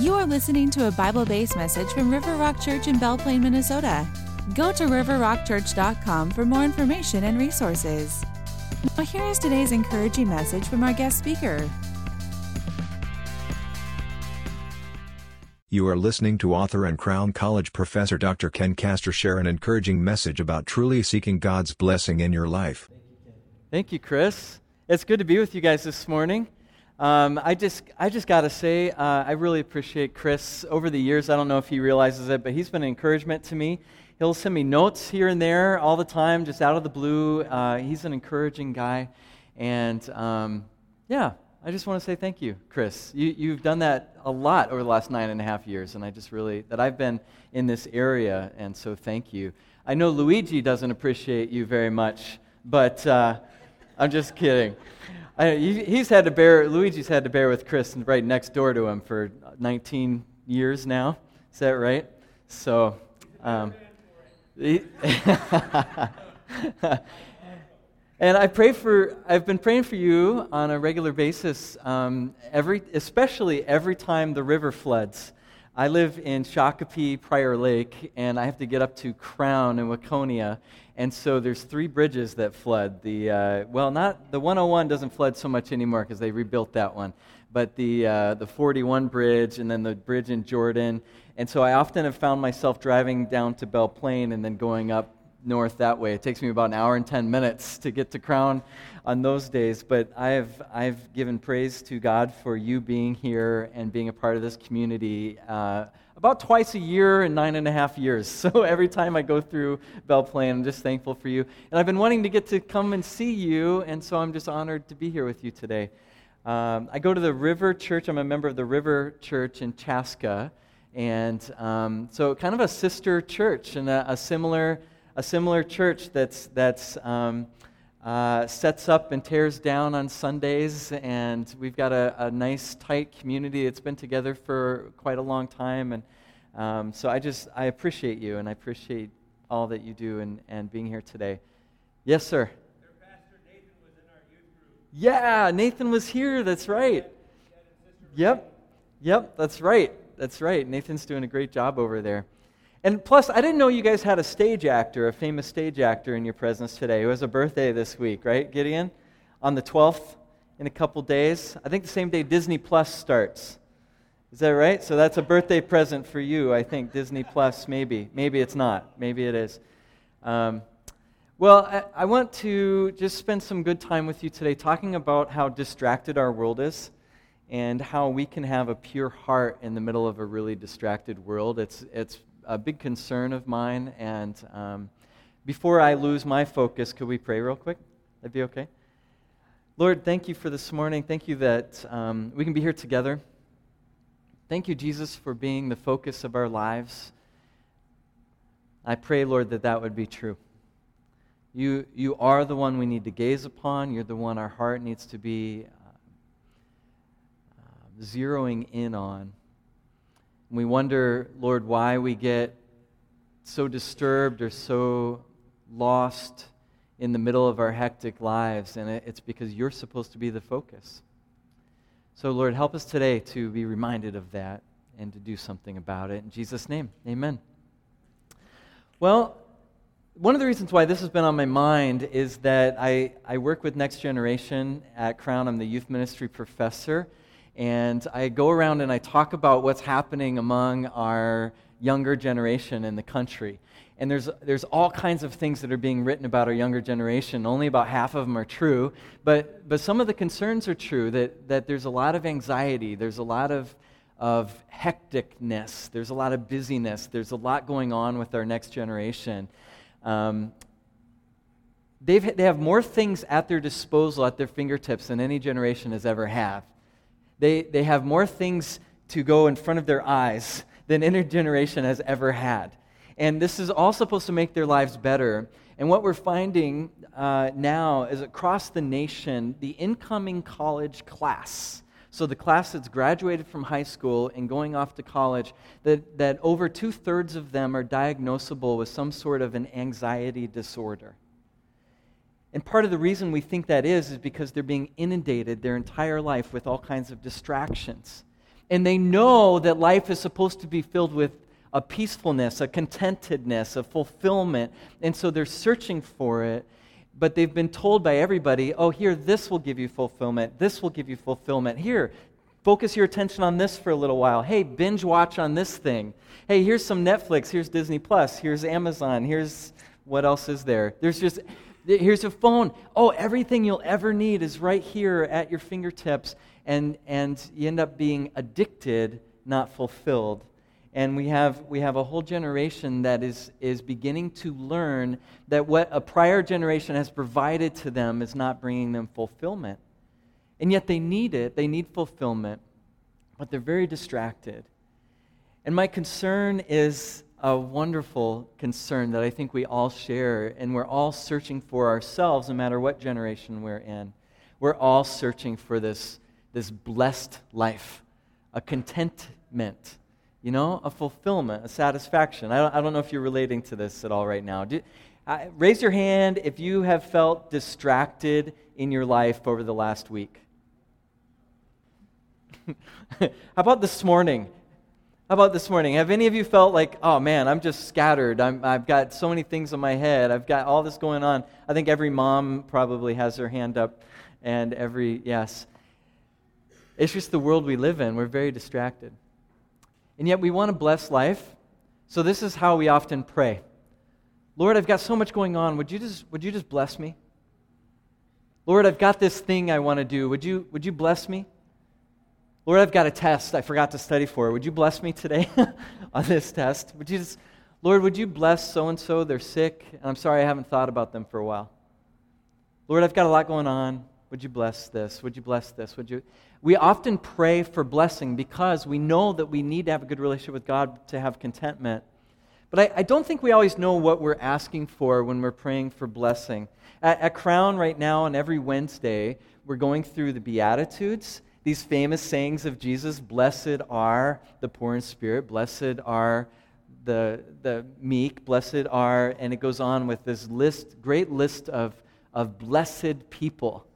You are listening to a Bible based message from River Rock Church in Belle Plaine, Minnesota. Go to riverrockchurch.com for more information and resources. Now, here is today's encouraging message from our guest speaker. You are listening to author and Crown College professor Dr. Ken Castor share an encouraging message about truly seeking God's blessing in your life. Thank you, Chris. It's good to be with you guys this morning. Um, I just, I just got to say, uh, I really appreciate Chris. Over the years, I don't know if he realizes it, but he's been an encouragement to me. He'll send me notes here and there all the time, just out of the blue. Uh, he's an encouraging guy. And um, yeah, I just want to say thank you, Chris. You, you've done that a lot over the last nine and a half years, and I just really, that I've been in this area, and so thank you. I know Luigi doesn't appreciate you very much, but uh, I'm just kidding. I, he's had to bear, Luigi's had to bear with Chris right next door to him for 19 years now. Is that right? So, um, and I pray for, I've been praying for you on a regular basis, um, every, especially every time the river floods. I live in Shakopee, Prior Lake, and I have to get up to Crown in Waconia. And so there's three bridges that flood. The uh, well, not the 101 doesn't flood so much anymore because they rebuilt that one, but the uh, the 41 bridge and then the bridge in Jordan. And so I often have found myself driving down to Belle Plaine and then going up north that way. It takes me about an hour and 10 minutes to get to Crown on those days. But I've, I've given praise to God for you being here and being a part of this community uh, about twice a year in nine and a half years. So every time I go through Belle Plaine, I'm just thankful for you. And I've been wanting to get to come and see you, and so I'm just honored to be here with you today. Um, I go to the River Church. I'm a member of the River Church in Chaska. And um, so, kind of a sister church and a, a similar a similar church that's, that's um, uh, sets up and tears down on Sundays, and we've got a, a, nice, tight community that's been together for quite a long time. And um, so I just, I appreciate you, and I appreciate all that you do and, and being here today. Yes, sir. Yeah, Nathan was here. That's right. Yep. Yep, that's right. That's right. Nathan's doing a great job over there. And plus, I didn't know you guys had a stage actor, a famous stage actor in your presence today who has a birthday this week, right, Gideon? On the 12th, in a couple days. I think the same day Disney Plus starts. Is that right? So that's a birthday present for you, I think. Disney Plus, maybe. Maybe it's not. Maybe it is. Um, well, I, I want to just spend some good time with you today talking about how distracted our world is and how we can have a pure heart in the middle of a really distracted world. It's, it's a big concern of mine. And um, before I lose my focus, could we pray real quick? That'd be okay. Lord, thank you for this morning. Thank you that um, we can be here together. Thank you, Jesus, for being the focus of our lives. I pray, Lord, that that would be true. You, you are the one we need to gaze upon. You're the one our heart needs to be uh, zeroing in on. We wonder, Lord, why we get so disturbed or so lost in the middle of our hectic lives. And it's because you're supposed to be the focus. So, Lord, help us today to be reminded of that and to do something about it. In Jesus' name, amen. Well, one of the reasons why this has been on my mind is that I, I work with Next Generation at Crown. I'm the youth ministry professor and I go around and I talk about what's happening among our younger generation in the country. And there's, there's all kinds of things that are being written about our younger generation. Only about half of them are true. But, but some of the concerns are true that, that there's a lot of anxiety, there's a lot of, of hecticness, there's a lot of busyness, there's a lot going on with our next generation. Um, they've, they have more things at their disposal, at their fingertips, than any generation has ever had. They, they have more things to go in front of their eyes than any generation has ever had. And this is all supposed to make their lives better. And what we're finding uh, now is across the nation, the incoming college class, so the class that's graduated from high school and going off to college, that, that over two thirds of them are diagnosable with some sort of an anxiety disorder. And part of the reason we think that is, is because they're being inundated their entire life with all kinds of distractions. And they know that life is supposed to be filled with a peacefulness, a contentedness, a fulfillment. And so they're searching for it, but they've been told by everybody, oh, here, this will give you fulfillment. This will give you fulfillment. Here, focus your attention on this for a little while. Hey, binge watch on this thing. Hey, here's some Netflix. Here's Disney Plus. Here's Amazon. Here's what else is there? There's just, here's a phone. Oh, everything you'll ever need is right here at your fingertips. And, and you end up being addicted, not fulfilled and we have, we have a whole generation that is, is beginning to learn that what a prior generation has provided to them is not bringing them fulfillment. And yet they need it, they need fulfillment, but they're very distracted. And my concern is a wonderful concern that I think we all share, and we're all searching for ourselves, no matter what generation we're in. We're all searching for this, this blessed life, a contentment you know, a fulfillment, a satisfaction. I don't, I don't know if you're relating to this at all right now. Do, uh, raise your hand if you have felt distracted in your life over the last week. How about this morning? How about this morning? Have any of you felt like, oh man, I'm just scattered. i have got so many things in my head. I've got all this going on. I think every mom probably has her hand up, and every, yes. It's just the world we live in. We're very distracted. And yet we want to bless life. So this is how we often pray. Lord, I've got so much going on. Would you just, would you just bless me? Lord, I've got this thing I want to do. Would you, would you bless me? Lord, I've got a test I forgot to study for. Would you bless me today on this test? Would you just, Lord, would you bless so and so? They're sick, and I'm sorry I haven't thought about them for a while. Lord, I've got a lot going on. Would you bless this? Would you bless this? Would you? We often pray for blessing because we know that we need to have a good relationship with God to have contentment. But I, I don't think we always know what we're asking for when we're praying for blessing. At, at Crown right now, on every Wednesday, we're going through the Beatitudes, these famous sayings of Jesus Blessed are the poor in spirit, blessed are the, the meek, blessed are, and it goes on with this list, great list of, of blessed people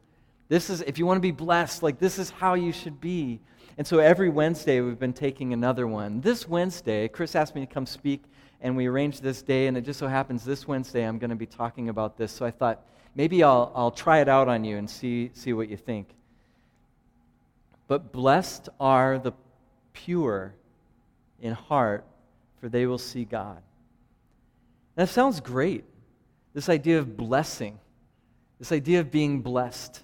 this is, if you want to be blessed, like this is how you should be. And so every Wednesday we've been taking another one. This Wednesday, Chris asked me to come speak, and we arranged this day, and it just so happens this Wednesday I'm going to be talking about this. So I thought maybe I'll, I'll try it out on you and see, see what you think. But blessed are the pure in heart, for they will see God. That sounds great. This idea of blessing, this idea of being blessed.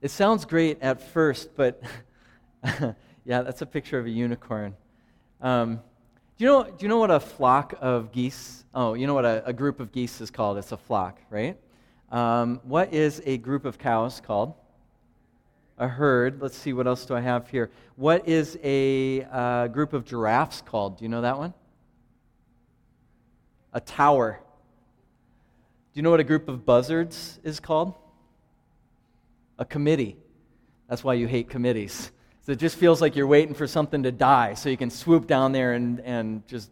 It sounds great at first, but yeah, that's a picture of a unicorn. Um, do, you know, do you know what a flock of geese? Oh, you know what a, a group of geese is called? It's a flock, right? Um, what is a group of cows called? A herd. Let's see, what else do I have here? What is a uh, group of giraffes called? Do you know that one? A tower. Do you know what a group of buzzards is called? a committee. That's why you hate committees. So it just feels like you're waiting for something to die so you can swoop down there and, and just.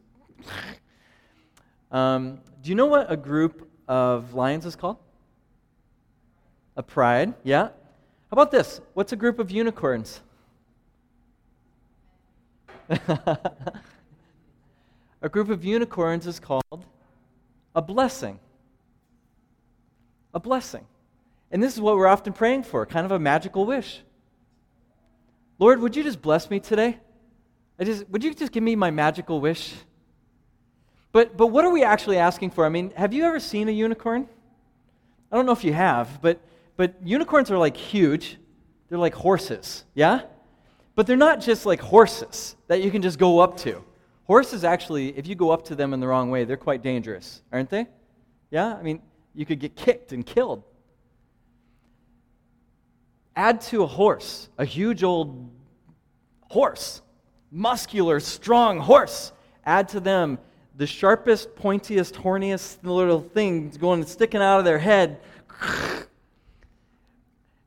Um, do you know what a group of lions is called? A pride, yeah? How about this? What's a group of unicorns? a group of unicorns is called a blessing. A blessing. And this is what we're often praying for kind of a magical wish. Lord, would you just bless me today? I just, would you just give me my magical wish? But, but what are we actually asking for? I mean, have you ever seen a unicorn? I don't know if you have, but, but unicorns are like huge. They're like horses, yeah? But they're not just like horses that you can just go up to. Horses actually, if you go up to them in the wrong way, they're quite dangerous, aren't they? Yeah? I mean, you could get kicked and killed. Add to a horse, a huge old horse, muscular, strong horse. Add to them the sharpest, pointiest, horniest little thing going sticking out of their head.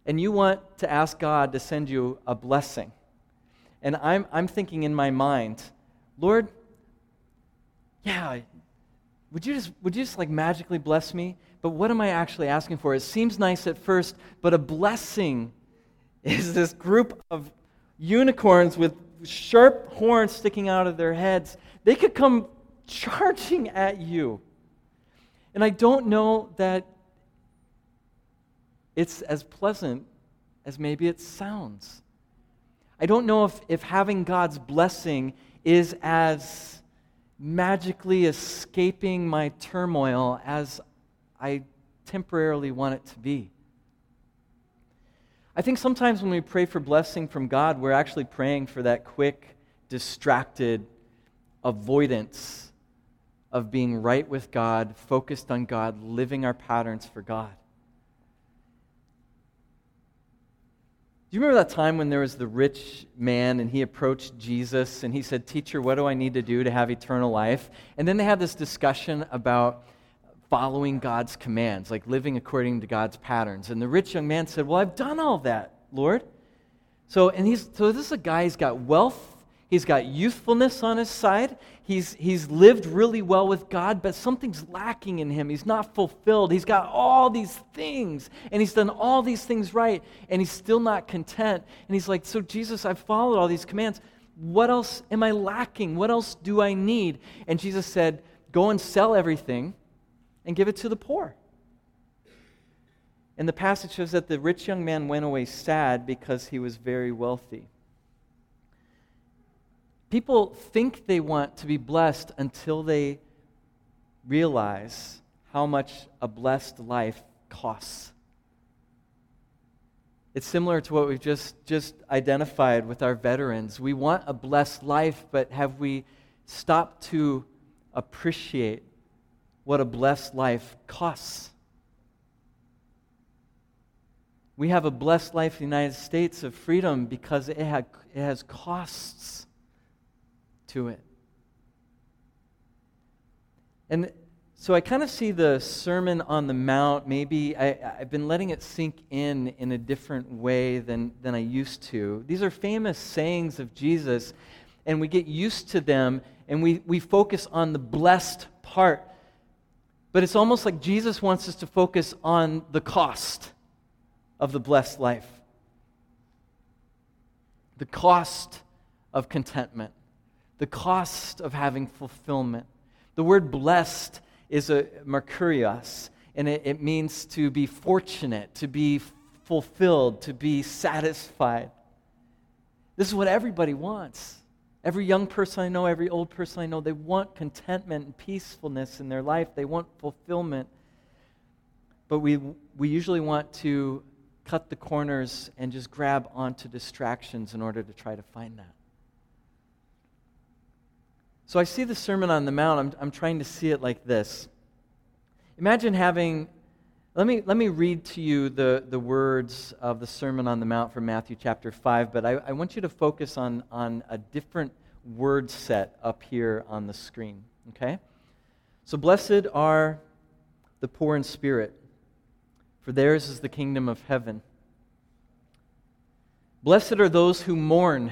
And you want to ask God to send you a blessing. And I'm, I'm thinking in my mind, Lord, yeah, would you just would you just like magically bless me? But what am I actually asking for? It seems nice at first, but a blessing is this group of unicorns with sharp horns sticking out of their heads. They could come charging at you. And I don't know that it's as pleasant as maybe it sounds. I don't know if, if having God's blessing is as magically escaping my turmoil as I temporarily want it to be. I think sometimes when we pray for blessing from God, we're actually praying for that quick, distracted avoidance of being right with God, focused on God, living our patterns for God. You remember that time when there was the rich man and he approached Jesus and he said, Teacher, what do I need to do to have eternal life? And then they had this discussion about following God's commands, like living according to God's patterns. And the rich young man said, Well, I've done all that, Lord. So, and he's, so this is a guy, he's got wealth, he's got youthfulness on his side, he's, he's lived really well with God, but something's lacking in him. He's not fulfilled. He's got all these things, and he's done all these things right, and he's still not content. And he's like, So, Jesus, I've followed all these commands. What else am I lacking? What else do I need? And Jesus said, Go and sell everything and give it to the poor. And the passage says that the rich young man went away sad because he was very wealthy. People think they want to be blessed until they realize how much a blessed life costs. It's similar to what we've just, just identified with our veterans. We want a blessed life, but have we stopped to appreciate what a blessed life costs. We have a blessed life in the United States of freedom because it, had, it has costs to it. And so I kind of see the Sermon on the Mount, maybe I, have been letting it sink in in a different way than, than I used to. These are famous sayings of Jesus, and we get used to them, and we, we focus on the blessed part. But it's almost like Jesus wants us to focus on the cost of the blessed life, the cost of contentment, the cost of having fulfillment. The word blessed is a makarios, and it, it means to be fortunate, to be fulfilled, to be satisfied. This is what everybody wants. Every young person I know, every old person I know, they want contentment and peacefulness in their life. They want fulfillment. But we, we usually want to cut the corners and just grab onto distractions in order to try to find that. So I see the Sermon on the Mount, I'm, I'm trying to see it like this. Imagine having let me, let me read to you the, the words of the Sermon on the Mount from Matthew chapter 5, but I, I want you to focus on, on a different word set up here on the screen, okay? So, blessed are the poor in spirit, for theirs is the kingdom of heaven. Blessed are those who mourn,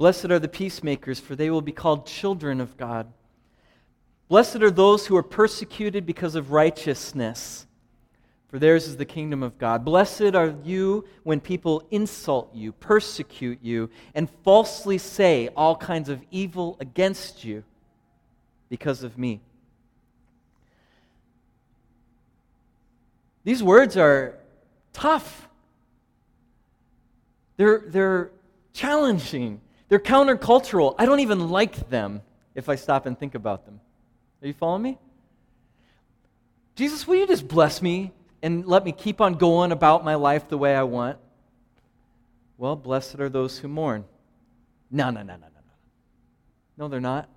Blessed are the peacemakers, for they will be called children of God. Blessed are those who are persecuted because of righteousness, for theirs is the kingdom of God. Blessed are you when people insult you, persecute you, and falsely say all kinds of evil against you because of me. These words are tough. They're, they're challenging. They're countercultural. I don't even like them if I stop and think about them. Are you following me? Jesus, will you just bless me and let me keep on going about my life the way I want? Well, blessed are those who mourn. No, no, no, no, no, no. No, they're not.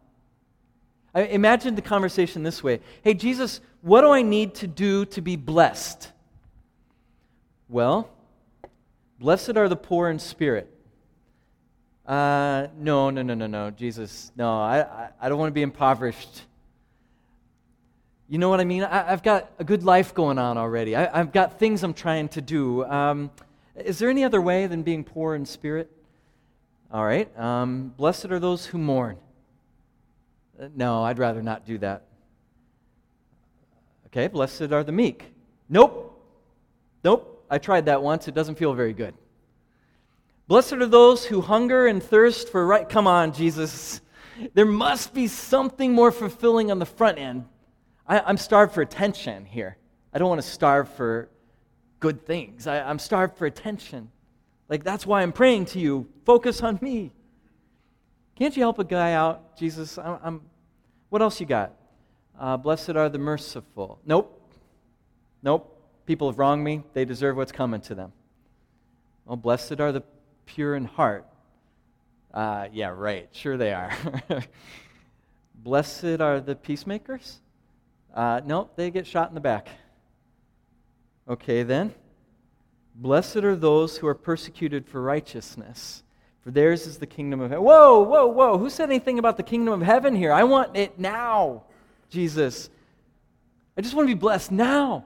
I imagine the conversation this way Hey, Jesus, what do I need to do to be blessed? Well, blessed are the poor in spirit, Uh, no, no, no, no, no, Jesus. No, I, I, I don't want to be impoverished. You know what I mean? I, have got a good life going on already. I, have got things I'm trying to do. Um, is there any other way than being poor in spirit? All right. Um, blessed are those who mourn. Uh, no, I'd rather not do that. Okay, blessed are the meek. Nope. Nope. I tried that once. It doesn't feel very good. Blessed are those who hunger and thirst for right. Come on, Jesus. There must be something more fulfilling on the front end. I, am starved for attention here. I don't want to starve for good things. I, I'm starved for attention. Like, that's why I'm praying to you. Focus on me. Can't you help a guy out, Jesus? I'm, I'm what else you got? Uh, blessed are the merciful. Nope. Nope. People have wronged me. They deserve what's coming to them. Well, blessed are the pure in heart. Uh, yeah, right. Sure they are. blessed are the peacemakers. Uh, no, they get shot in the back. Okay, then. Blessed are those who are persecuted for righteousness, for theirs is the kingdom of heaven. Whoa, whoa, whoa. Who said anything about the kingdom of heaven here? I want it now, Jesus. I just want to be blessed now.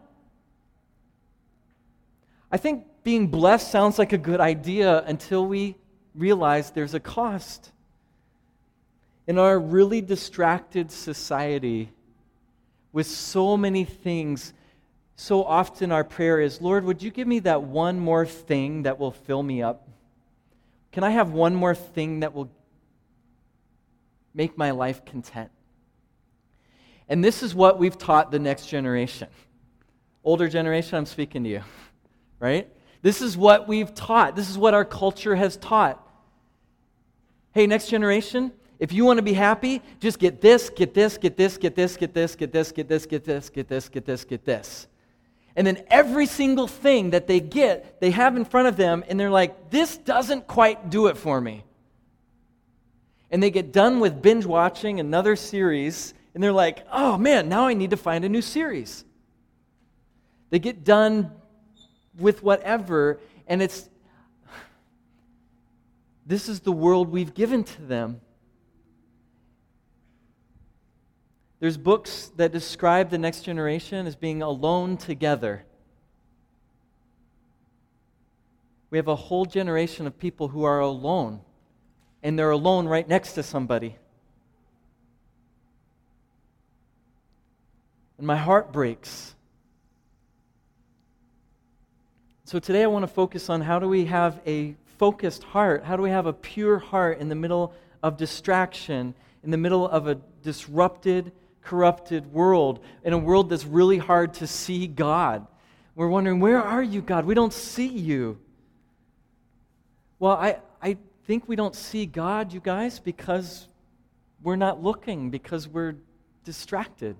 I think being blessed sounds like a good idea until we realize there's a cost. In our really distracted society, with so many things, so often our prayer is, Lord, would you give me that one more thing that will fill me up? Can I have one more thing that will make my life content? And this is what we've taught the next generation. Older generation, I'm speaking to you, right? This is what we've taught. This is what our culture has taught. Hey, next generation, if you want to be happy, just get this, get this, get this, get this, get this, get this, get this, get this, get this, get this, get this. And then every single thing that they get, they have in front of them, and they're like, this doesn't quite do it for me. And they get done with binge watching another series, and they're like, oh man, now I need to find a new series. They get done with whatever, and it's this is the world we've given to them. There's books that describe the next generation as being alone together. We have a whole generation of people who are alone, and they're alone right next to somebody. And my heart breaks. So today I want to focus on how do we have a focused heart? How do we have a pure heart in the middle of distraction, in the middle of a disrupted, corrupted world, in a world that's really hard to see God. We're wondering, where are you, God? We don't see you. Well, I, I think we don't see God, you guys, because we're not looking, because we're distracted.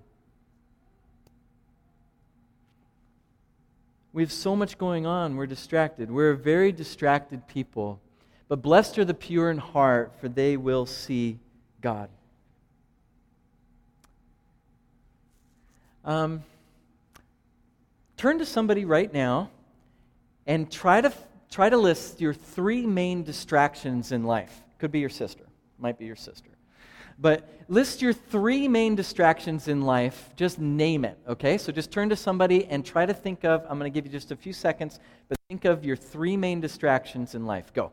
We have so much going on, we're distracted. We're a very distracted people. But blessed are the pure in heart, for they will see God. Um, turn to somebody right now and try to, try to list your three main distractions in life. Could be your sister, might be your sister. But list your three main distractions in life. Just name it, okay? So just turn to somebody and try to think of, I'm going to give you just a few seconds, but think of your three main distractions in life. Go.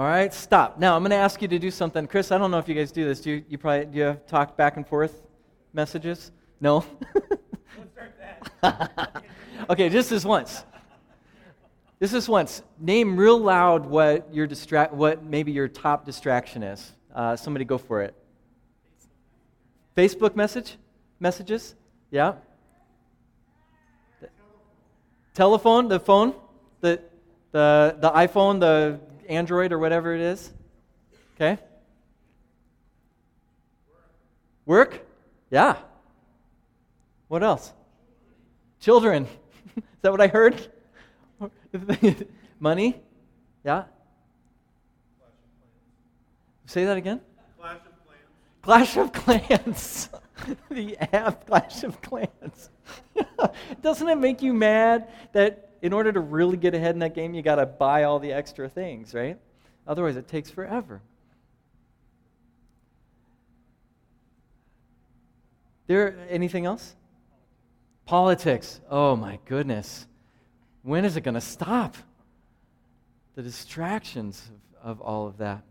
All right, stop. Now I'm going to ask you to do something. Chris, I don't know if you guys do this. Do you, you probably do you talk back and forth messages? No. okay, just this once. This is once. Name real loud what your distract, what maybe your top distraction is. Uh, somebody go for it. Facebook message, messages. Yeah. The Telephone, the phone, the the the iPhone, the Android or whatever it is? Okay? Work? Yeah. What else? Children. Is that what I heard? Money? Yeah? Say that again? Clash of Clans. Clash of Clans. the app Clash of Clans. Doesn't it make you mad that in order to really get ahead in that game, you got to buy all the extra things, right? Otherwise, it takes forever. There anything else? Politics. Oh my goodness. When is it going to stop? The distractions of, of, all of that.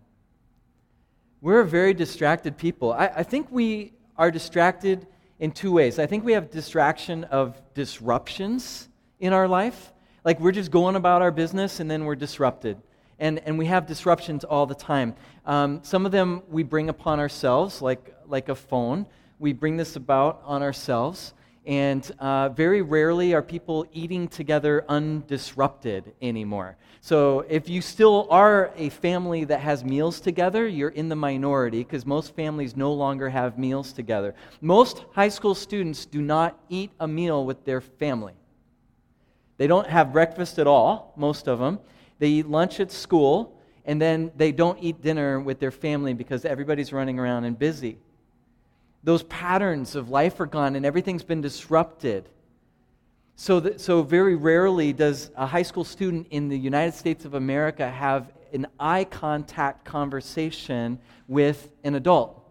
We're a very distracted people. I, I think we are distracted in two ways. I think we have distraction of disruptions in our life. Like we're just going about our business and then we're disrupted. And, and we have disruptions all the time. Um, some of them we bring upon ourselves, like, like a phone. We bring this about on ourselves. And uh, very rarely are people eating together undisrupted anymore. So if you still are a family that has meals together, you're in the minority because most families no longer have meals together. Most high school students do not eat a meal with their family. They don't have breakfast at all, most of them. They eat lunch at school, and then they don't eat dinner with their family because everybody's running around and busy. Those patterns of life are gone, and everything's been disrupted. So, that, so very rarely does a high school student in the United States of America have an eye contact conversation with an adult.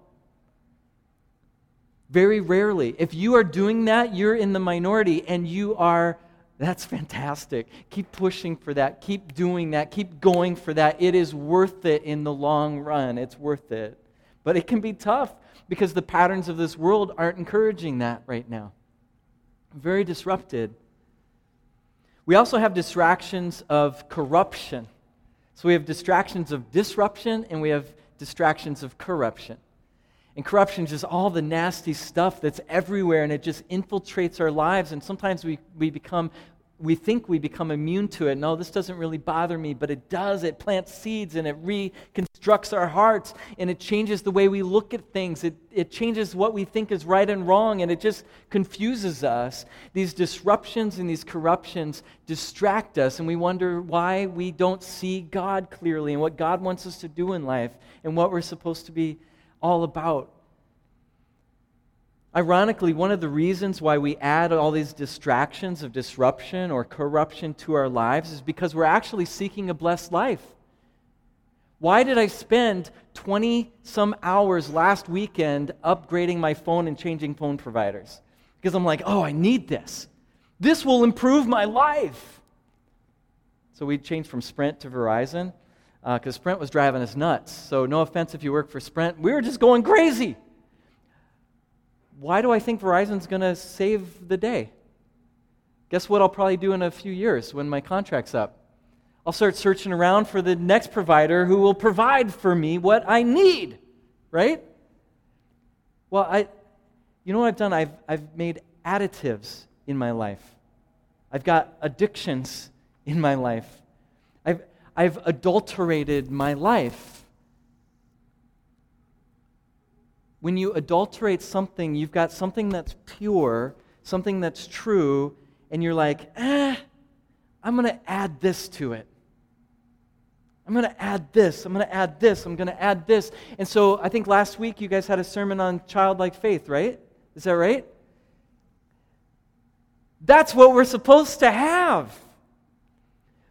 Very rarely. If you are doing that, you're in the minority and you are, that's fantastic. Keep pushing for that. Keep doing that. Keep going for that. It is worth it in the long run. It's worth it. But it can be tough because the patterns of this world aren't encouraging that right now very disrupted. We also have distractions of corruption. So we have distractions of disruption and we have distractions of corruption. And corruption is just all the nasty stuff that's everywhere and it just infiltrates our lives. And sometimes we, we become we think we become immune to it. No, this doesn't really bother me, but it does. It plants seeds and it reconstructs our hearts and it changes the way we look at things. It, it changes what we think is right and wrong and it just confuses us. These disruptions and these corruptions distract us and we wonder why we don't see God clearly and what God wants us to do in life and what we're supposed to be all about. Ironically, one of the reasons why we add all these distractions of disruption or corruption to our lives is because we're actually seeking a blessed life. Why did I spend 20 some hours last weekend upgrading my phone and changing phone providers? Because I'm like, oh, I need this. This will improve my life. So we changed from Sprint to Verizon because uh, Sprint was driving us nuts. So, no offense if you work for Sprint, we were just going crazy why do I think Verizon's going to save the day? Guess what I'll probably do in a few years when my contract's up? I'll start searching around for the next provider who will provide for me what I need, right? Well, I, you know what I've done? I've, I've made additives in my life. I've got addictions in my life. I've, adulterated my life. when you adulterate something, you've got something that's pure, something that's true, and you're like, eh, I'm going to add this to it. I'm going to add this. I'm going to add this. I'm going to add this. And so I think last week you guys had a sermon on childlike faith, right? Is that right? That's what we're supposed to have.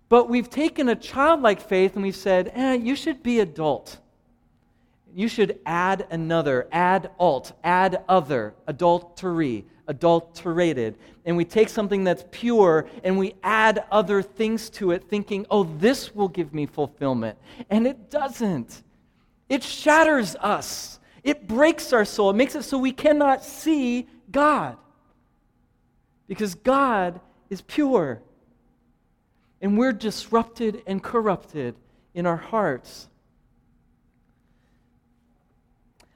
But we've taken a childlike faith and we've said, eh, you should be adult you should add another, add alt, add other, adultery, adulterated. And we take something that's pure and we add other things to it, thinking, oh, this will give me fulfillment. And it doesn't. It shatters us, it breaks our soul, it makes it so we cannot see God. Because God is pure. And we're disrupted and corrupted in our hearts.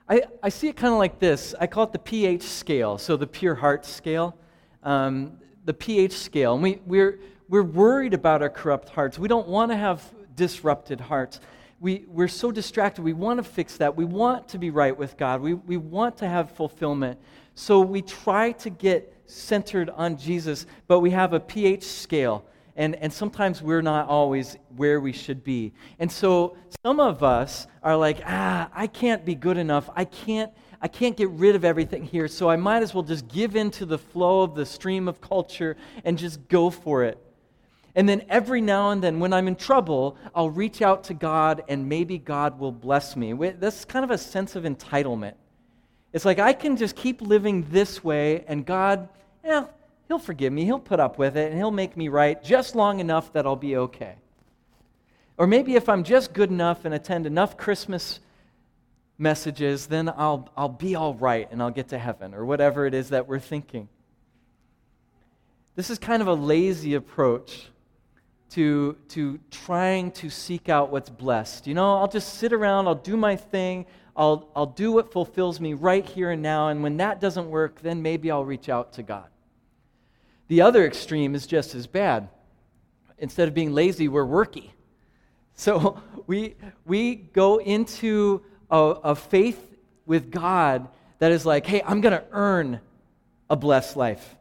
I, I see it kind of like this. I call it the pH scale, so the pure heart scale. Um, the pH scale. And we, we're, we're worried about our corrupt hearts. We don't want to have disrupted hearts. We, we're so distracted. We want to fix that. We want to be right with God. We, we want to have fulfillment. So we try to get centered on Jesus, but we have a pH scale. And, and sometimes we're not always where we should be. And so some of us are like, ah, I can't be good enough. I can't, I can't get rid of everything here. So I might as well just give in to the flow of the stream of culture and just go for it. And then every now and then, when I'm in trouble, I'll reach out to God and maybe God will bless me. That's kind of a sense of entitlement. It's like I can just keep living this way, and God, yeah, He'll forgive me. He'll put up with it, and He'll make me right just long enough that I'll be okay. Or maybe if I'm just good enough and attend enough Christmas messages, then I'll, I'll be all right and I'll get to heaven, or whatever it is that we're thinking. This is kind of a lazy approach to, to trying to seek out what's blessed. You know, I'll just sit around, I'll do my thing, I'll, I'll do what fulfills me right here and now, and when that doesn't work, then maybe I'll reach out to God. The other extreme is just as bad. Instead of being lazy, we're worky. So we, we go into a, a faith with God that is like, hey, I'm going to earn a blessed life.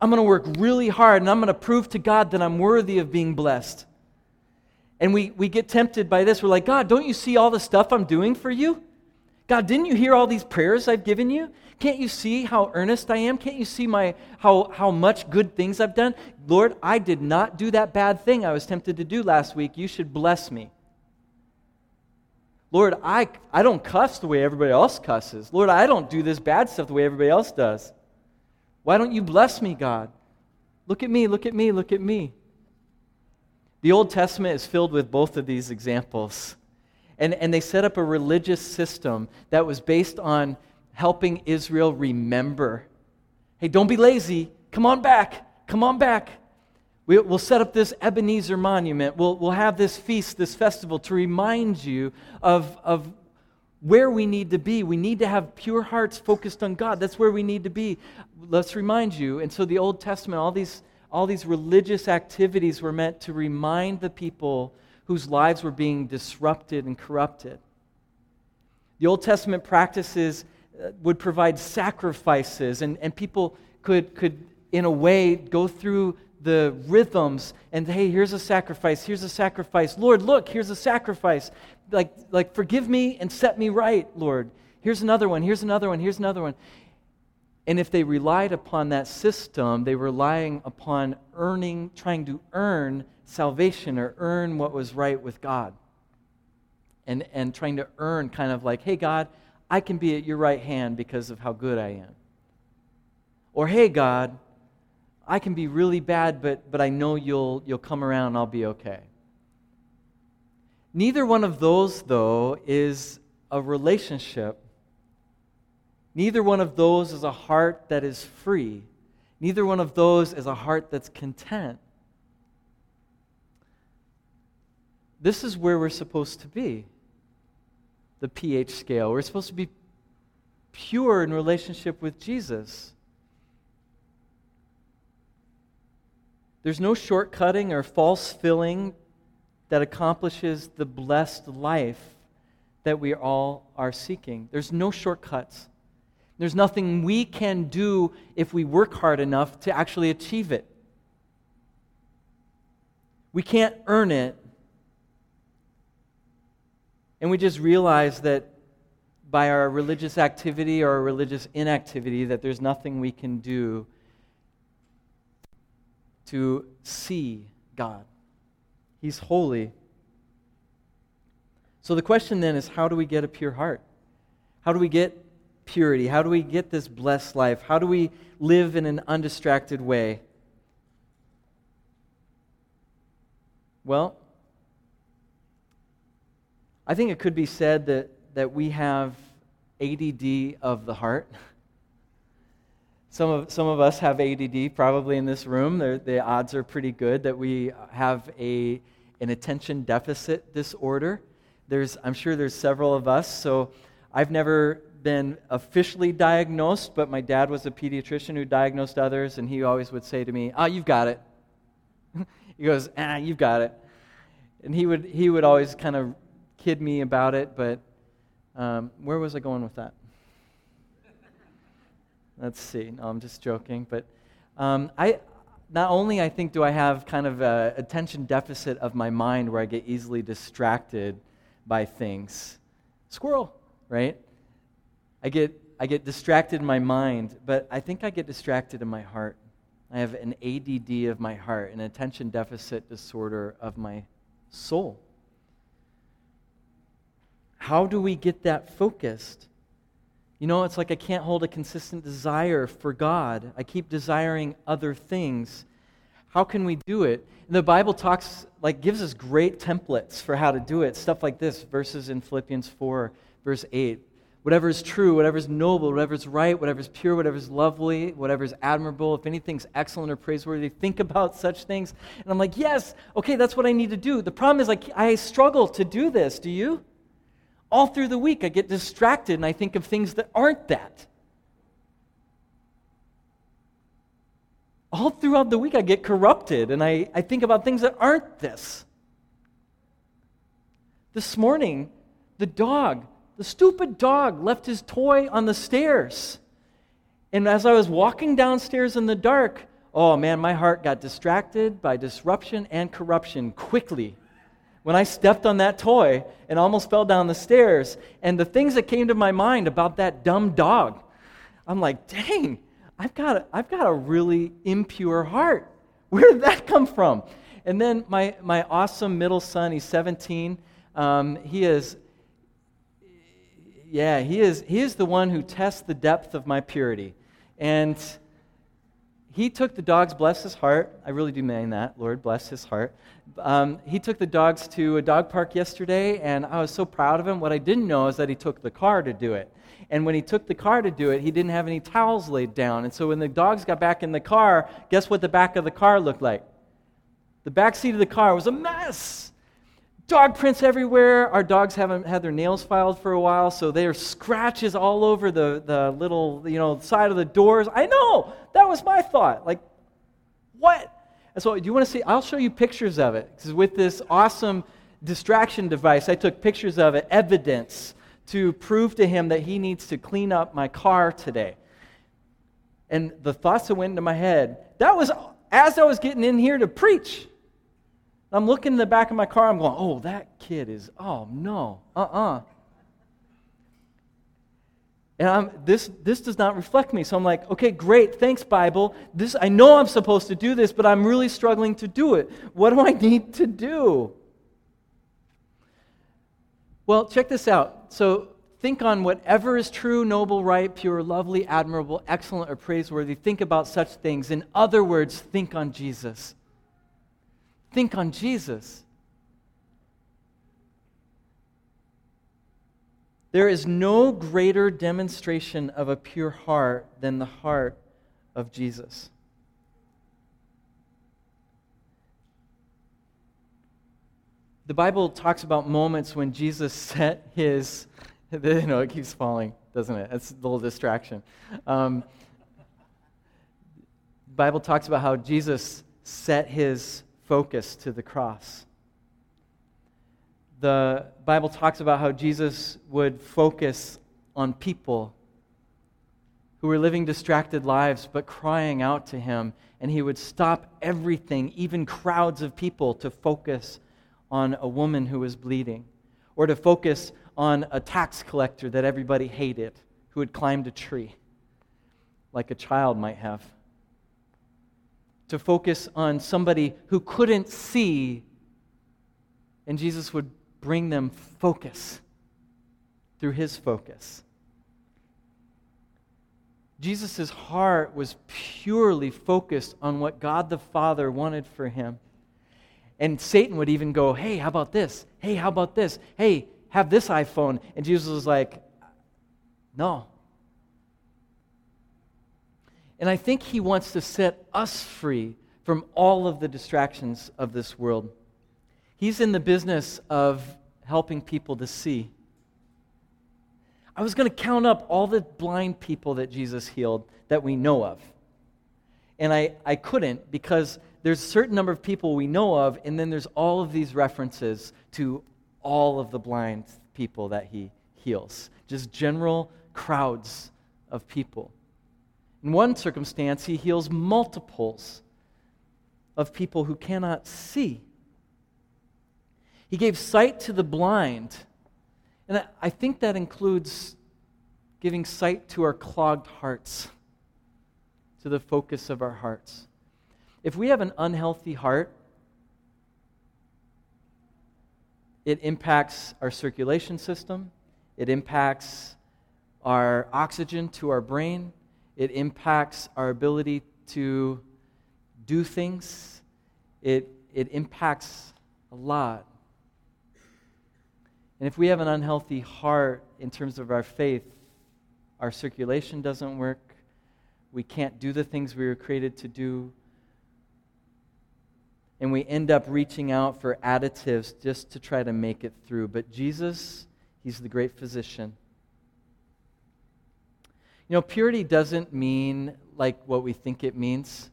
I'm going to work really hard and I'm going to prove to God that I'm worthy of being blessed. And we, we get tempted by this. We're like, God, don't you see all the stuff I'm doing for you? God, didn't you hear all these prayers I've given you? Can't you see how earnest I am? Can't you see my, how, how much good things I've done? Lord, I did not do that bad thing I was tempted to do last week. You should bless me. Lord, I, I don't cuss the way everybody else cusses. Lord, I don't do this bad stuff the way everybody else does. Why don't you bless me, God? Look at me, look at me, look at me. The Old Testament is filled with both of these examples. And, and they set up a religious system that was based on helping Israel remember hey, don't be lazy. Come on back. Come on back. We, will set up this Ebenezer monument. We'll, we'll have this feast, this festival to remind you of, of where we need to be. We need to have pure hearts focused on God. That's where we need to be. Let's remind you. And so the Old Testament, all these, all these religious activities were meant to remind the people whose lives were being disrupted and corrupted. The Old Testament practices uh, would provide sacrifices, and, and people could, could, in a way, go through the rhythms and hey here's a sacrifice here's a sacrifice. Lord look here's a sacrifice. Like like forgive me and set me right lord. Here's another one here's another one here's another one and if they relied upon that system they were relying upon earning trying to earn salvation or earn what was right with god and and trying to earn kind of like hey god i can be at your right hand because of how good i am or hey god I can be really bad, but, but I know you'll, you'll come around and I'll be okay. Neither one of those, though, is a relationship. Neither one of those is a heart that is free. Neither one of those is a heart that's content. This is where we're supposed to be the pH scale. We're supposed to be pure in relationship with Jesus. There's no shortcutting or false filling that accomplishes the blessed life that we all are seeking. There's no shortcuts. There's nothing we can do if we work hard enough to actually achieve it. We can't earn it. And we just realize that by our religious activity or our religious inactivity that there's nothing we can do to see God. He's holy. So the question then is how do we get a pure heart? How do we get purity? How do we get this blessed life? How do we live in an undistracted way? Well, I think it could be said that, that we have ADD of the heart. Some of, some of us have ADD probably in this room. They're, the odds are pretty good that we have a, an attention deficit disorder. There's, I'm sure there's several of us. So I've never been officially diagnosed, but my dad was a pediatrician who diagnosed others, and he always would say to me, Oh, you've got it. he goes, Ah, you've got it. And he would, he would always kind of kid me about it, but um, where was I going with that? Let's see. No, I'm just joking. But um, I, not only I think do I have kind of a attention deficit of my mind where I get easily distracted by things. Squirrel, right? I get I get distracted in my mind, but I think I get distracted in my heart. I have an ADD of my heart, an attention deficit disorder of my soul. How do we get that focused? You know, it's like I can't hold a consistent desire for God. I keep desiring other things. How can we do it? And the Bible talks, like, gives us great templates for how to do it. Stuff like this, verses in Philippians 4, verse 8. Whatever is true, whatever is noble, whatever is right, whatever is pure, whatever is lovely, whatever is admirable, if anything's excellent or praiseworthy, think about such things. And I'm like, yes, okay, that's what I need to do. The problem is, like, I struggle to do this. Do you? all through the week, I get distracted and I think of things that aren't that. All throughout the week, I get corrupted and I, I think about things that aren't this. This morning, the dog, the stupid dog, left his toy on the stairs. And as I was walking downstairs in the dark, oh man, my heart got distracted by disruption and corruption quickly when I stepped on that toy and almost fell down the stairs. And the things that came to my mind about that dumb dog, I'm like, dang, I've got a, I've got a really impure heart. Where did that come from? And then my, my awesome middle son, he's 17. Um, he is, yeah, he is, he is the one who tests the depth of my purity. And he took the dogs, bless his heart. I really do mean that, Lord, bless his heart. Um, he took the dogs to a dog park yesterday, and I was so proud of him. What I didn't know is that he took the car to do it. And when he took the car to do it, he didn't have any towels laid down. And so when the dogs got back in the car, guess what the back of the car looked like? The back seat of the car was a mess dog prints everywhere. Our dogs haven't had their nails filed for a while, so there's scratches all over the, the little, you know, side of the doors. I know. That was my thought. Like, what? And so, do you want to see? I'll show you pictures of it. Because with this awesome distraction device, I took pictures of it, evidence to prove to him that he needs to clean up my car today. And the thoughts that went into my head, that was as I was getting in here to preach. I'm looking in the back of my car, I'm going, oh, that kid is, oh, no, uh uh-uh. uh And I'm, this, this does not reflect me. So I'm like, okay, great, thanks, Bible. This, I know I'm supposed to do this, but I'm really struggling to do it. What do I need to do? Well, check this out. So think on whatever is true, noble, right, pure, lovely, admirable, excellent, or praiseworthy. Think about such things. In other words, think on Jesus. Think on Jesus. There is no greater demonstration of a pure heart than the heart of Jesus. The Bible talks about moments when Jesus set his, you know, it keeps falling, doesn't it? That's a little distraction. Um, the Bible talks about how Jesus set his focus to the cross. The Bible talks about how Jesus would focus on people who were living distracted lives but crying out to him, and he would stop everything, even crowds of people, to focus on a woman who was bleeding, or to focus on a tax collector that everybody hated who had climbed a tree, like a child might have to focus on somebody who couldn't see, and Jesus would bring them focus through his focus. Jesus' heart was purely focused on what God the Father wanted for him. And Satan would even go, Hey, how about this? Hey, how about this? Hey, have this iPhone. And Jesus was like, No, and I think he wants to set us free from all of the distractions of this world. He's in the business of helping people to see. I was going to count up all the blind people that Jesus healed that we know of. And I, I couldn't because there's a certain number of people we know of, and then there's all of these references to all of the blind people that he heals. Just general crowds of people. In one circumstance, he heals multiples of people who cannot see. He gave sight to the blind. And I think that includes giving sight to our clogged hearts, to the focus of our hearts. If we have an unhealthy heart, it impacts our circulation system, it impacts our oxygen to our brain, it impacts our ability to do things, it, it impacts a lot. And if we have an unhealthy heart in terms of our faith, our circulation doesn't work, we can't do the things we were created to do, and we end up reaching out for additives just to try to make it through. But Jesus, He's the great physician. You know, purity doesn't mean like what we think it means,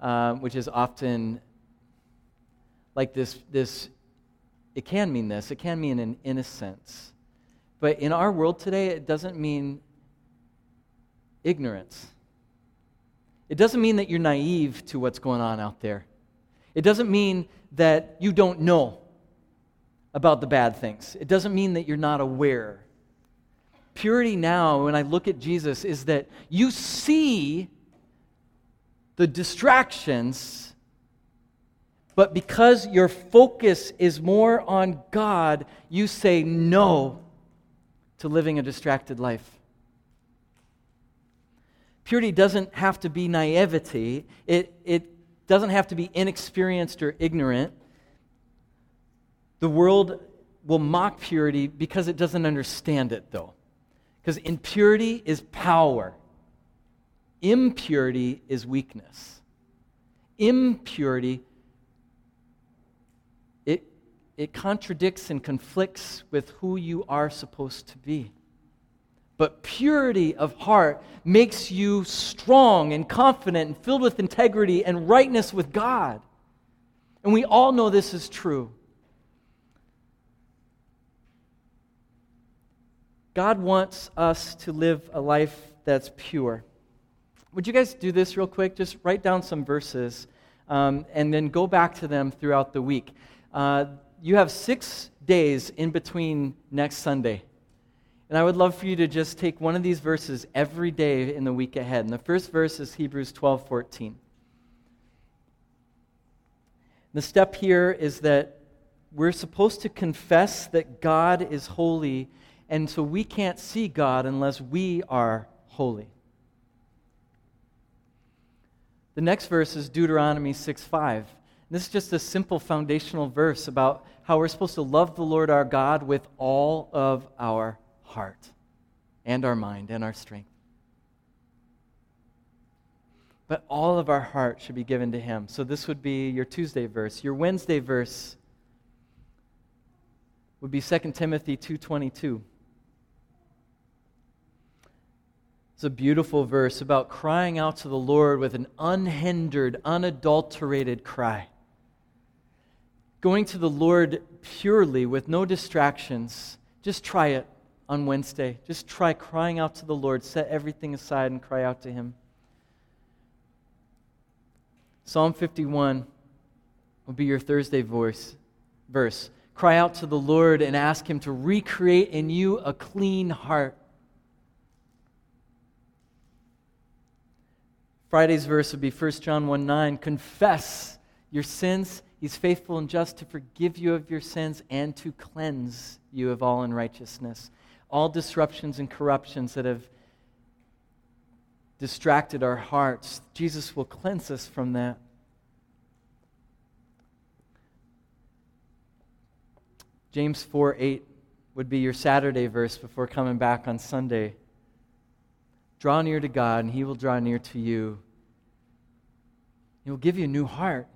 um, which is often like this, this, it can mean this, it can mean an innocence. But in our world today, it doesn't mean ignorance. It doesn't mean that you're naive to what's going on out there. It doesn't mean that you don't know about the bad things. It doesn't mean that you're not aware. Purity now, when I look at Jesus, is that you see the distractions, but because your focus is more on God, you say no to living a distracted life. Purity doesn't have to be naivety. It, it doesn't have to be inexperienced or ignorant. The world will mock purity because it doesn't understand it, though. Because impurity is power, impurity is weakness. Impurity, it, it contradicts and conflicts with who you are supposed to be. But purity of heart makes you strong and confident and filled with integrity and rightness with God. And we all know this is true. God wants us to live a life that's pure. Would you guys do this real quick? Just write down some verses um, and then go back to them throughout the week. Uh, you have six days in between next Sunday. And I would love for you to just take one of these verses every day in the week ahead. And the first verse is Hebrews 12 14. The step here is that we're supposed to confess that God is holy, and so we can't see God unless we are holy. The next verse is Deuteronomy 6 5. This is just a simple foundational verse about how we're supposed to love the Lord our God with all of our heart and our mind and our strength. But all of our heart should be given to Him. So this would be your Tuesday verse. Your Wednesday verse would be 2 Timothy 2:22. It's a beautiful verse about crying out to the Lord with an unhindered, unadulterated cry. Going to the Lord purely with no distractions. Just try it on Wednesday. Just try crying out to the Lord. Set everything aside and cry out to Him. Psalm 51 will be your Thursday voice, verse. Cry out to the Lord and ask Him to recreate in you a clean heart. Friday's verse would be 1 John 1 9. Confess your sins. He's faithful and just to forgive you of your sins and to cleanse you of all unrighteousness all disruptions and corruptions that have distracted our hearts, Jesus will cleanse us from that. James 4 8 would be your Saturday verse before coming back on Sunday. Draw near to God, and He will draw near to you. He will give you a new heart.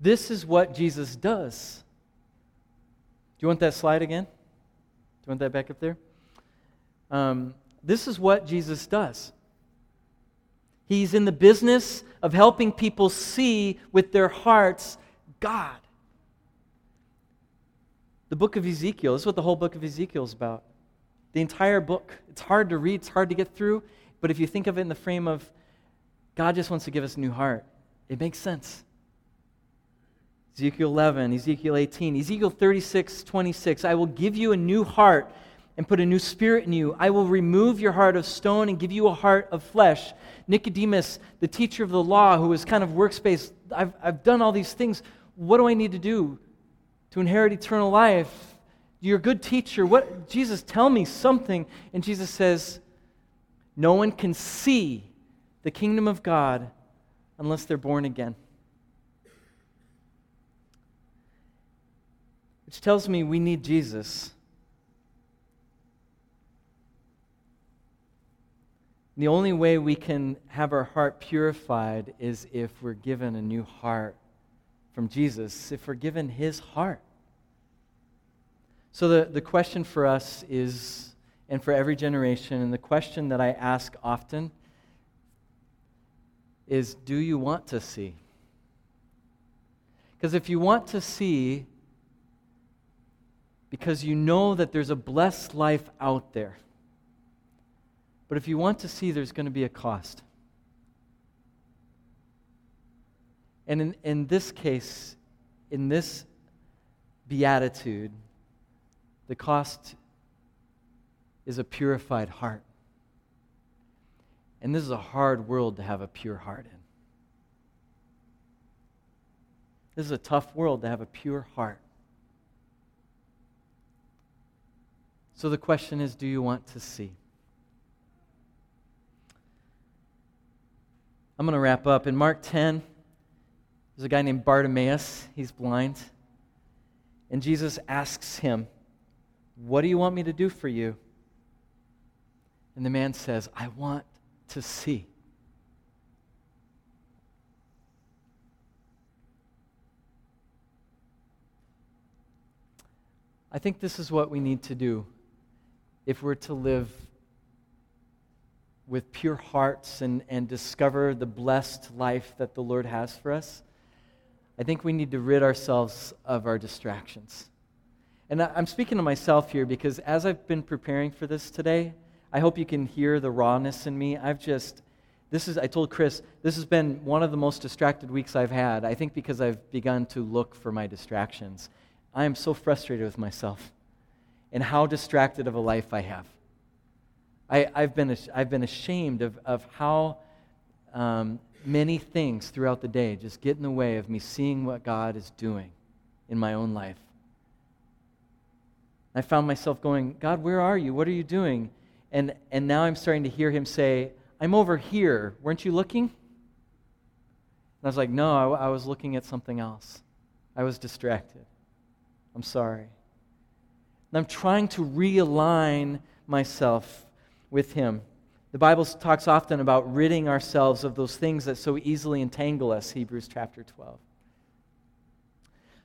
This is what Jesus does. Do you want that slide again? Do you want that back up there? Um, this is what Jesus does. He's in the business of helping people see with their hearts God. The book of Ezekiel, this is what the whole book of Ezekiel is about. The entire book. It's hard to read, it's hard to get through, but if you think of it in the frame of God just wants to give us a new heart, it makes sense. Ezekiel 11, Ezekiel 18, Ezekiel 36, 26. I will give you a new heart and put a new spirit in you. I will remove your heart of stone and give you a heart of flesh. Nicodemus, the teacher of the law, who was kind of workspace, I've, I've done all these things. What do I need to do to inherit eternal life? You're a good teacher. What Jesus, tell me something. And Jesus says, No one can see the kingdom of God unless they're born again. Which tells me we need Jesus. The only way we can have our heart purified is if we're given a new heart from Jesus, if we're given his heart. So, the, the question for us is, and for every generation, and the question that I ask often is do you want to see? Because if you want to see, because you know that there's a blessed life out there, but if you want to see, there's going to be a cost. And in, in this case, in this beatitude, the cost is a purified heart. And this is a hard world to have a pure heart in. This is a tough world to have a pure heart. So the question is do you want to see? I'm going to wrap up. In Mark 10, there's a guy named Bartimaeus. He's blind. And Jesus asks him, What do you want me to do for you? And the man says, I want to see. I think this is what we need to do if we're to live with pure hearts and, and discover the blessed life that the Lord has for us. I think we need to rid ourselves of our distractions. And I'm speaking to myself here because as I've been preparing for this today, I hope you can hear the rawness in me. I've just, this is, I told Chris, this has been one of the most distracted weeks I've had. I think because I've begun to look for my distractions. I am so frustrated with myself and how distracted of a life I have. I, have been, I've been ashamed of, of how um, many things throughout the day just get in the way of me seeing what God is doing in my own life. I found myself going, God, where are you? What are you doing? And, and now I'm starting to hear him say, I'm over here. Weren't you looking? And I was like, No, I, I was looking at something else. I was distracted. I'm sorry. And I'm trying to realign myself with him. The Bible talks often about ridding ourselves of those things that so easily entangle us, Hebrews chapter 12.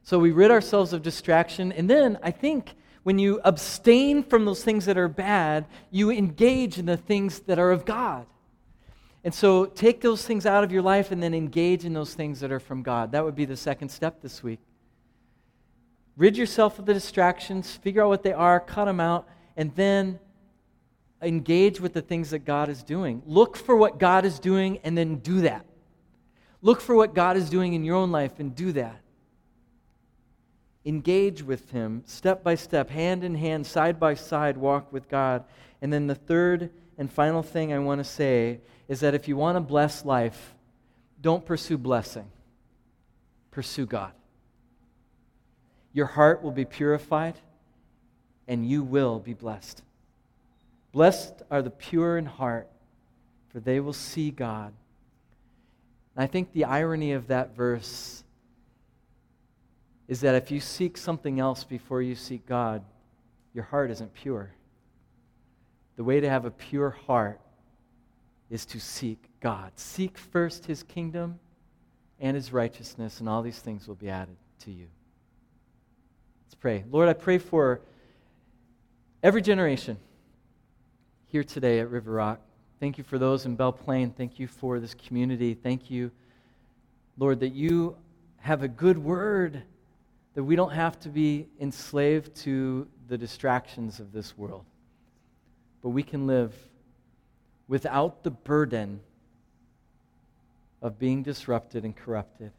So we rid ourselves of distraction, and then I think when you abstain from those things that are bad, you engage in the things that are of God. And so take those things out of your life and then engage in those things that are from God. That would be the second step this week. Rid yourself of the distractions, figure out what they are, cut them out, and then engage with the things that God is doing. Look for what God is doing and then do that. Look for what God is doing in your own life and do that. Engage with Him step by step, hand in hand, side by side, walk with God. And then the third and final thing I want to say is that if you want to bless life, don't pursue blessing, pursue God. Your heart will be purified and you will be blessed. Blessed are the pure in heart, for they will see God. And I think the irony of that verse is that if you seek something else before you seek God, your heart isn't pure. The way to have a pure heart is to seek God. Seek first his kingdom and his righteousness, and all these things will be added to you. Let's pray. Lord, I pray for every generation here today at River Rock. Thank you for those in Belle Plaine. Thank you for this community. Thank you, Lord, that you have a good word, that we don't have to be enslaved to the distractions of this world. but we can live without the burden of being disrupted and corrupted.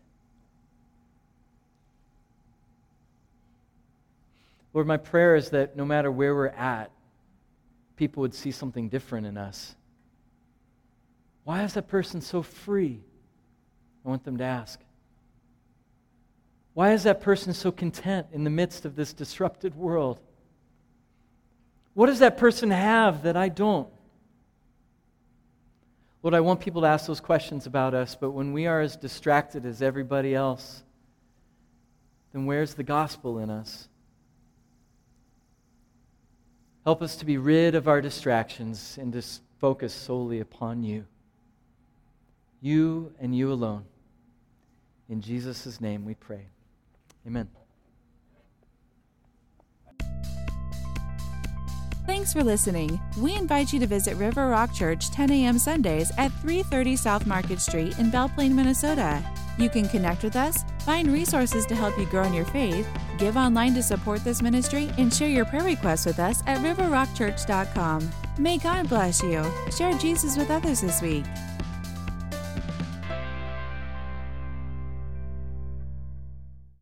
Lord, my prayer is that no matter where we're at, people would see something different in us. Why is that person so free? I want them to ask. Why is that person so content in the midst of this disrupted world? What does that person have that I don't? Lord, I want people to ask those questions about us, but when we are as distracted as everybody else, then where's the gospel in us? Help us to be rid of our distractions and to focus solely upon you. You and you alone. In Jesus' name we pray. Amen. Thanks for listening. We invite you to visit River Rock Church 10 a.m. Sundays at 330 South Market Street in Belle Plaine, Minnesota. You can connect with us, find resources to help you grow in your faith, give online to support this ministry, and share your prayer requests with us at riverrockchurch.com. May God bless you. Share Jesus with others this week.